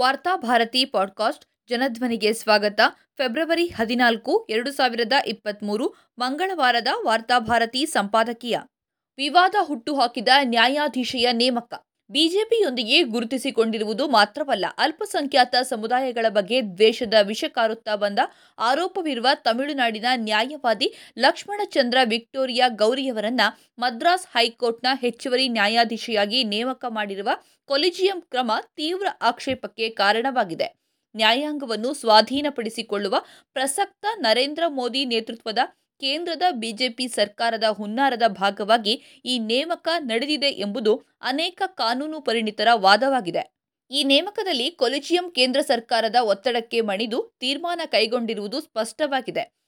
Varthabharati podcast ಜನಧ್ವನಿಗೆ ಸ್ವಾಗತ. February ಹದಿನಾಲ್ಕು, ಎರಡು ಸಾವಿರದ ಇಪ್ಪತ್ತ್ಮೂರು ಮಂಗಳವಾರದ ವಾರ್ತಾಭಾರತಿ ಸಂಪಾದಕೀಯ. ವಿವಾದ ಹುಟ್ಟುಹಾಕಿದ ನ್ಯಾಯಾಧೀಶೆಯ ನೇಮಕ. ಬಿಜೆಪಿಯೊಂದಿಗೆ ಗುರುತಿಸಿಕೊಂಡಿರುವುದು ಮಾತ್ರವಲ್ಲ, ಅಲ್ಪಸಂಖ್ಯಾತ ಸಮುದಾಯಗಳ ಬಗ್ಗೆ ದ್ವೇಷದ ವಿಷ ಕಾರುತ್ತಾ ಬಂದ ಆರೋಪವಿರುವ ತಮಿಳುನಾಡಿನ ನ್ಯಾಯವಾದಿ ಲಕ್ಷ್ಮಣಚಂದ್ರ ವಿಕ್ಟೋರಿಯಾ ಗೌರಿಯವರನ್ನ ಮದ್ರಾಸ್ ಹೈಕೋರ್ಟ್ನ ಹೆಚ್ಚುವರಿ ನ್ಯಾಯಾಧೀಶೆಯಾಗಿ ನೇಮಕ ಮಾಡಿರುವ ಕೊಲಿಜಿಯಂ ಕ್ರಮ ತೀವ್ರ ಆಕ್ಷೇಪಕ್ಕೆ ಕಾರಣವಾಗಿದೆ. ನ್ಯಾಯಾಂಗವನ್ನು ಸ್ವಾಧೀನಪಡಿಸಿಕೊಳ್ಳುವ ಪ್ರಸಕ್ತ ನರೇಂದ್ರ ಮೋದಿ ನೇತೃತ್ವದ ಕೇಂದ್ರದ ಬಿಜೆಪಿ ಸರ್ಕಾರದ ಹುನ್ನಾರದ ಭಾಗವಾಗಿ ಈ ನೇಮಕ ನಡೆದಿದೆ ಎಂಬುದು ಅನೇಕ ಕಾನೂನು ಪರಿಣಿತರ ವಾದವಾಗಿದೆ. ಈ ನೇಮಕದಲ್ಲಿ ಕೊಲಿಜಿಯಂ ಕೇಂದ್ರ ಸರ್ಕಾರದ ಒತ್ತಡಕ್ಕೆ ಮಣಿದು ತೀರ್ಮಾನ ಕೈಗೊಂಡಿರುವುದು ಸ್ಪಷ್ಟವಾಗಿದೆ.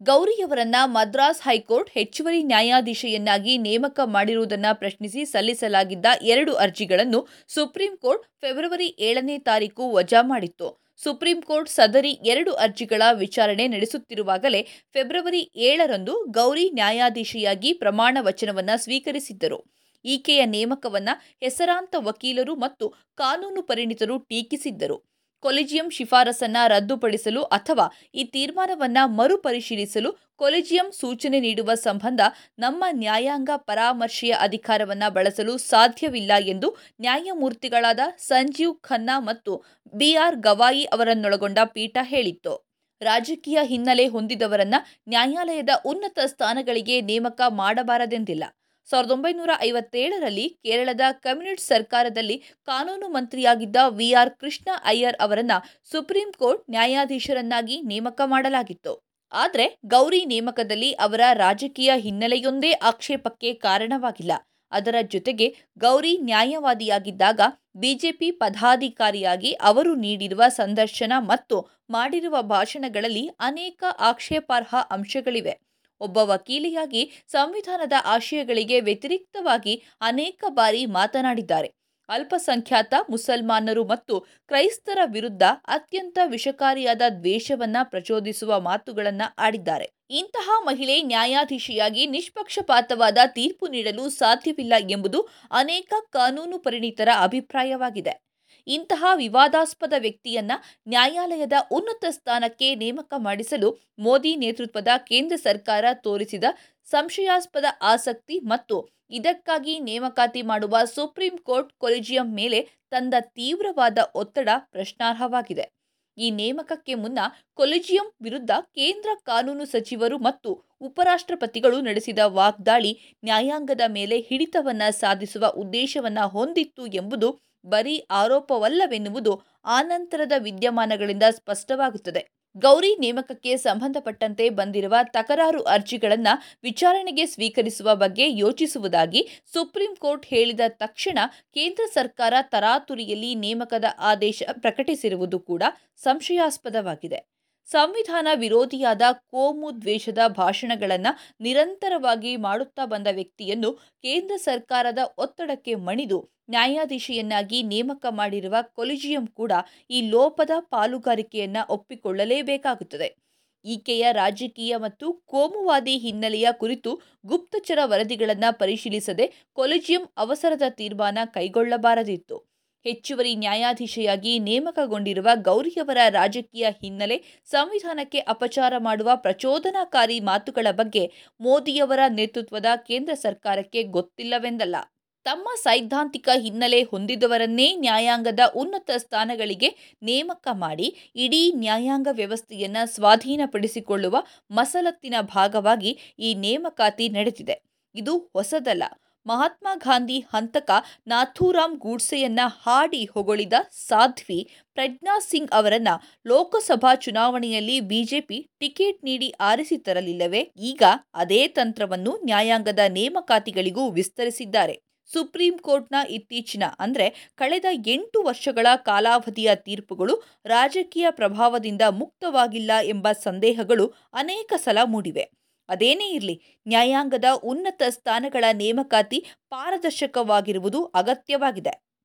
ಗೌರಿಯವರನ್ನ ಮದ್ರಾಸ್ ಹೈಕೋರ್ಟ್ ಹೆಚ್ಚುವರಿ ನ್ಯಾಯಾಧೀಶೆಯನ್ನಾಗಿ ನೇಮಕ ಮಾಡಿರುವುದನ್ನು ಪ್ರಶ್ನಿಸಿ ಸಲ್ಲಿಸಲಾಗಿದ್ದ ಎರಡು ಅರ್ಜಿಗಳನ್ನು ಸುಪ್ರೀಂ ಕೋರ್ಟ್ ಫೆಬ್ರವರಿ ಏಳನೇ ತಾರೀಕು ವಜಾ ಮಾಡಿತ್ತು. ಸುಪ್ರೀಂ ಕೋರ್ಟ್ ಸದರಿ ಎರಡು ಅರ್ಜಿಗಳ ವಿಚಾರಣೆ ನಡೆಸುತ್ತಿರುವಾಗಲೇ ಫೆಬ್ರವರಿ ಏಳರಂದು ಗೌರಿ ನ್ಯಾಯಾಧೀಶೆಯಾಗಿ ಪ್ರಮಾಣ ವಚನವನ್ನು ಸ್ವೀಕರಿಸಿದ್ದರು. ಈಕೆಯ ನೇಮಕವನ್ನು ಹೆಸರಾಂತ ವಕೀಲರು ಮತ್ತು ಕಾನೂನು ಪರಿಣಿತರು ಟೀಕಿಸಿದ್ದರು. ಕೊಲಿಜಿಯಂ ಶಿಫಾರಸನ್ನ ರದ್ದುಪಡಿಸಲು ಅಥವಾ ಈ ತೀರ್ಮಾನವನ್ನ ಮರುಪರಿಶೀಲಿಸಲು ಕೊಲಿಜಿಯಂ ಸೂಚನೆ ನೀಡುವ ಸಂಬಂಧ ನಮ್ಮ ನ್ಯಾಯಾಂಗ ಪರಾಮರ್ಶೆಯ ಅಧಿಕಾರವನ್ನ ಬಳಸಲು ಸಾಧ್ಯವಿಲ್ಲ ಎಂದು ನ್ಯಾಯಮೂರ್ತಿಗಳಾದ ಸಂಜೀವ್ ಖನ್ನಾ ಮತ್ತು ಬಿಆರ್ ಗವಾಯಿ ಅವರನ್ನೊಳಗೊಂಡ ಪೀಠ ಹೇಳಿತ್ತು. ರಾಜಕೀಯ ಹಿನ್ನೆಲೆ ಹೊಂದಿದವರನ್ನ ನ್ಯಾಯಾಲಯದ ಉನ್ನತ ಸ್ಥಾನಗಳಿಗೆ ನೇಮಕ ಮಾಡಬಾರದೆಂದಿಲ್ಲ. ಸಾವಿರದ ಒಂಬೈನೂರ ಐವತ್ತೇಳರಲ್ಲಿ ಕೇರಳದ ಕಮ್ಯುನಿಸ್ಟ್ ಸರ್ಕಾರದಲ್ಲಿ ಕಾನೂನು ಮಂತ್ರಿಯಾಗಿದ್ದ ವಿ ಆರ್ ಕೃಷ್ಣ ಅಯ್ಯರ್ ಅವರನ್ನ ಸುಪ್ರೀಂ ಕೋರ್ಟ್ ನ್ಯಾಯಾಧೀಶರನ್ನಾಗಿ ನೇಮಕ ಮಾಡಲಾಗಿತ್ತು. ಆದರೆ ಗೌರಿ ನೇಮಕದಲ್ಲಿ ಅವರ ರಾಜಕೀಯ ಹಿನ್ನೆಲೆಯೊಂದೇ ಆಕ್ಷೇಪಕ್ಕೆ ಕಾರಣವಾಗಿಲ್ಲ. ಅದರ ಜೊತೆಗೆ ಗೌರಿ ನ್ಯಾಯವಾದಿಯಾಗಿದ್ದಾಗ ಬಿಜೆಪಿ ಪದಾಧಿಕಾರಿಯಾಗಿ ಅವರು ನೀಡಿರುವ ಸಂದರ್ಶನ ಮತ್ತು ಮಾಡಿರುವ ಭಾಷಣಗಳಲ್ಲಿ ಅನೇಕ ಆಕ್ಷೇಪಾರ್ಹ ಅಂಶಗಳಿವೆ. ಒಬ್ಬ ವಕೀಲಿಯಾಗಿ ಸಂವಿಧಾನದ ಆಶಯಗಳಿಗೆ ವ್ಯತಿರಿಕ್ತವಾಗಿ ಅನೇಕ ಬಾರಿ ಮಾತನಾಡಿದ್ದಾರೆ. ಅಲ್ಪಸಂಖ್ಯಾತ, ಮುಸಲ್ಮಾನರು ಮತ್ತು ಕ್ರೈಸ್ತರ ವಿರುದ್ಧ ಅತ್ಯಂತ ವಿಷಕಾರಿಯಾದ ದ್ವೇಷವನ್ನ ಪ್ರಚೋದಿಸುವ ಮಾತುಗಳನ್ನ ಆಡಿದ್ದಾರೆ. ಇಂತಹ ಮಹಿಳೆ ನ್ಯಾಯಾಧೀಶಿಯಾಗಿ ನಿಷ್ಪಕ್ಷಪಾತವಾದ ತೀರ್ಪು ನೀಡಲು ಸಾಧ್ಯವಿಲ್ಲ ಎಂಬುದು ಅನೇಕ ಕಾನೂನು ಪರಿಣಿತರ ಅಭಿಪ್ರಾಯವಾಗಿದೆ. ಇಂತಹ ವಿವಾದಾಸ್ಪದ ವ್ಯಕ್ತಿಯನ್ನ ನ್ಯಾಯಾಲಯದ ಉನ್ನತ ಸ್ಥಾನಕ್ಕೆ ನೇಮಕ ಮಾಡಿಸಲು ಮೋದಿ ನೇತೃತ್ವದ ಕೇಂದ್ರ ಸರ್ಕಾರ ತೋರಿಸಿದ ಸಂಶಯಾಸ್ಪದ ಆಸಕ್ತಿ ಮತ್ತು ಇದಕ್ಕಾಗಿ ನೇಮಕಾತಿ ಮಾಡುವ ಸುಪ್ರೀಂ ಕೋರ್ಟ್ ಕೊಲಿಜಿಯಂ ಮೇಲೆ ತಂದ ತೀವ್ರವಾದ ಒತ್ತಡ ಪ್ರಶ್ನಾರ್ಹವಾಗಿದೆ. ಈ ನೇಮಕಕ್ಕೆ ಮುನ್ನ ಕೊಲಿಜಿಯಂ ವಿರುದ್ಧ ಕೇಂದ್ರ ಕಾನೂನು ಸಚಿವರು ಮತ್ತು ಉಪರಾಷ್ಟ್ರಪತಿಗಳು ನಡೆಸಿದ ವಾಗ್ದಾಳಿ ನ್ಯಾಯಾಂಗದ ಮೇಲೆ ಹಿಡಿತವನ್ನ ಸಾಧಿಸುವ ಉದ್ದೇಶವನ್ನ ಹೊಂದಿತ್ತು ಎಂಬುದು ಬರೀ ಆರೋಪವಲ್ಲವೆನ್ನುವುದು ಆನಂತರದ ವಿದ್ಯಮಾನಗಳಿಂದ ಸ್ಪಷ್ಟವಾಗುತ್ತದೆ. ಗೌರಿ ನೇಮಕಕ್ಕೆ ಸಂಬಂಧಪಟ್ಟಂತೆ ಬಂದಿರುವ ತಕರಾರು ಅರ್ಜಿಗಳನ್ನು ವಿಚಾರಣೆಗೆ ಸ್ವೀಕರಿಸುವ ಬಗ್ಗೆ ಯೋಚಿಸುವುದಾಗಿ ಸುಪ್ರೀಂ ಕೋರ್ಟ್ ಹೇಳಿದ ತಕ್ಷಣ ಕೇಂದ್ರ ಸರ್ಕಾರ ತರಾತುರಿಯಲ್ಲಿ ನೇಮಕದ ಆದೇಶ ಪ್ರಕಟಿಸಿರುವುದು ಕೂಡ ಸಂಶಯಾಸ್ಪದವಾಗಿದೆ. ಸಂವಿಧಾನ ವಿರೋಧಿಯಾದ ಕೋಮು ದ್ವೇಷದ ಭಾಷಣಗಳನ್ನು ನಿರಂತರವಾಗಿ ಮಾಡುತ್ತಾ ಬಂದ ವ್ಯಕ್ತಿಯನ್ನು ಕೇಂದ್ರ ಸರ್ಕಾರದ ಒತ್ತಡಕ್ಕೆ ಮಣಿದು ನ್ಯಾಯಾಧೀಶೆಯನ್ನಾಗಿ ನೇಮಕ ಮಾಡಿರುವ ಕೊಲಿಜಿಯಂ ಕೂಡ ಈ ಲೋಪದ ಪಾಲುಗಾರಿಕೆಯನ್ನು ಒಪ್ಪಿಕೊಳ್ಳಲೇಬೇಕಾಗುತ್ತದೆ. ಈಕೆಯ ರಾಜಕೀಯ ಮತ್ತು ಕೋಮುವಾದಿ ಹಿನ್ನೆಲೆಯ ಕುರಿತು ಗುಪ್ತಚರ ವರದಿಗಳನ್ನು ಪರಿಶೀಲಿಸದೆ ಕೊಲಿಜಿಯಂ ಅವಸರದ ತೀರ್ಮಾನ ಕೈಗೊಳ್ಳಬಾರದಿತ್ತು. ಹೆಚ್ಚುವರಿ ನ್ಯಾಯಾಧೀಶೆಯಾಗಿ ನೇಮಕಗೊಂಡಿರುವ ಗೌರಿಯವರ ರಾಜಕೀಯ ಹಿನ್ನೆಲೆ ಸಂವಿಧಾನಕ್ಕೆ ಅಪಚಾರ ಮಾಡುವ ಪ್ರಚೋದನಾಕಾರಿ ಮಾತುಗಳ ಬಗ್ಗೆ ಮೋದಿಯವರ ನೇತೃತ್ವದ ಕೇಂದ್ರ ಸರ್ಕಾರಕ್ಕೆ ಗೊತ್ತಿಲ್ಲವೆಂದಲ್ಲ. ತಮ್ಮ ಸೈದ್ಧಾಂತಿಕ ಹಿನ್ನೆಲೆ ಹೊಂದಿದವರನ್ನೇ ನ್ಯಾಯಾಂಗದ ಉನ್ನತ ಸ್ಥಾನಗಳಿಗೆ ನೇಮಕ ಮಾಡಿ ಇಡೀ ನ್ಯಾಯಾಂಗ ವ್ಯವಸ್ಥೆಯನ್ನು ಸ್ವಾಧೀನಪಡಿಸಿಕೊಳ್ಳುವ ಮಸಲತ್ತಿನ ಭಾಗವಾಗಿ ಈ ನೇಮಕಾತಿ ನಡೆದಿದೆ. ಇದು ಹೊಸದಲ್ಲ. ಮಹಾತ್ಮ ಗಾಂಧಿ ಹಂತಕ ನಾಥೂರಾಮ್ ಗೂಡ್ಸೆಯನ್ನ ಹಾಡಿ ಹೊಗಳಿದ ಸಾಧ್ವಿ ಪ್ರಜ್ಞಾ ಸಿಂಗ್ ಅವರನ್ನ ಲೋಕಸಭಾ ಚುನಾವಣೆಯಲ್ಲಿ ಬಿಜೆಪಿ ಟಿಕೆಟ್ ನೀಡಿ ಆರಿಸಿ ತರಲಿಲ್ಲವೇ? ಈಗ ಅದೇ ತಂತ್ರವನ್ನು ನ್ಯಾಯಾಂಗದ ನೇಮಕಾತಿಗಳಿಗೂ ವಿಸ್ತರಿಸಿದ್ದಾರೆ. ಸುಪ್ರೀಂ ಕೋರ್ಟ್ನ ಇತ್ತೀಚಿನ ಅಂದರೆ ಕಳೆದ ಎಂಟು ವರ್ಷಗಳ ಕಾಲಾವಧಿಯ ತೀರ್ಪುಗಳು ರಾಜಕೀಯ ಪ್ರಭಾವದಿಂದ ಮುಕ್ತವಾಗಿಲ್ಲ ಎಂಬ ಸಂದೇಹಗಳು ಅನೇಕ ಸಲ ಮೂಡಿವೆ. ಅದೇನೇ ಇರಲಿ ನ್ಯಾಯಾಂಗದ ಉನ್ನತ ಸ್ಥಾನಗಳ ನೇಮಕಾತಿ ಪಾರದರ್ಶಕವಾಗಿರುವುದು ಅಗತ್ಯವಾಗಿದೆ.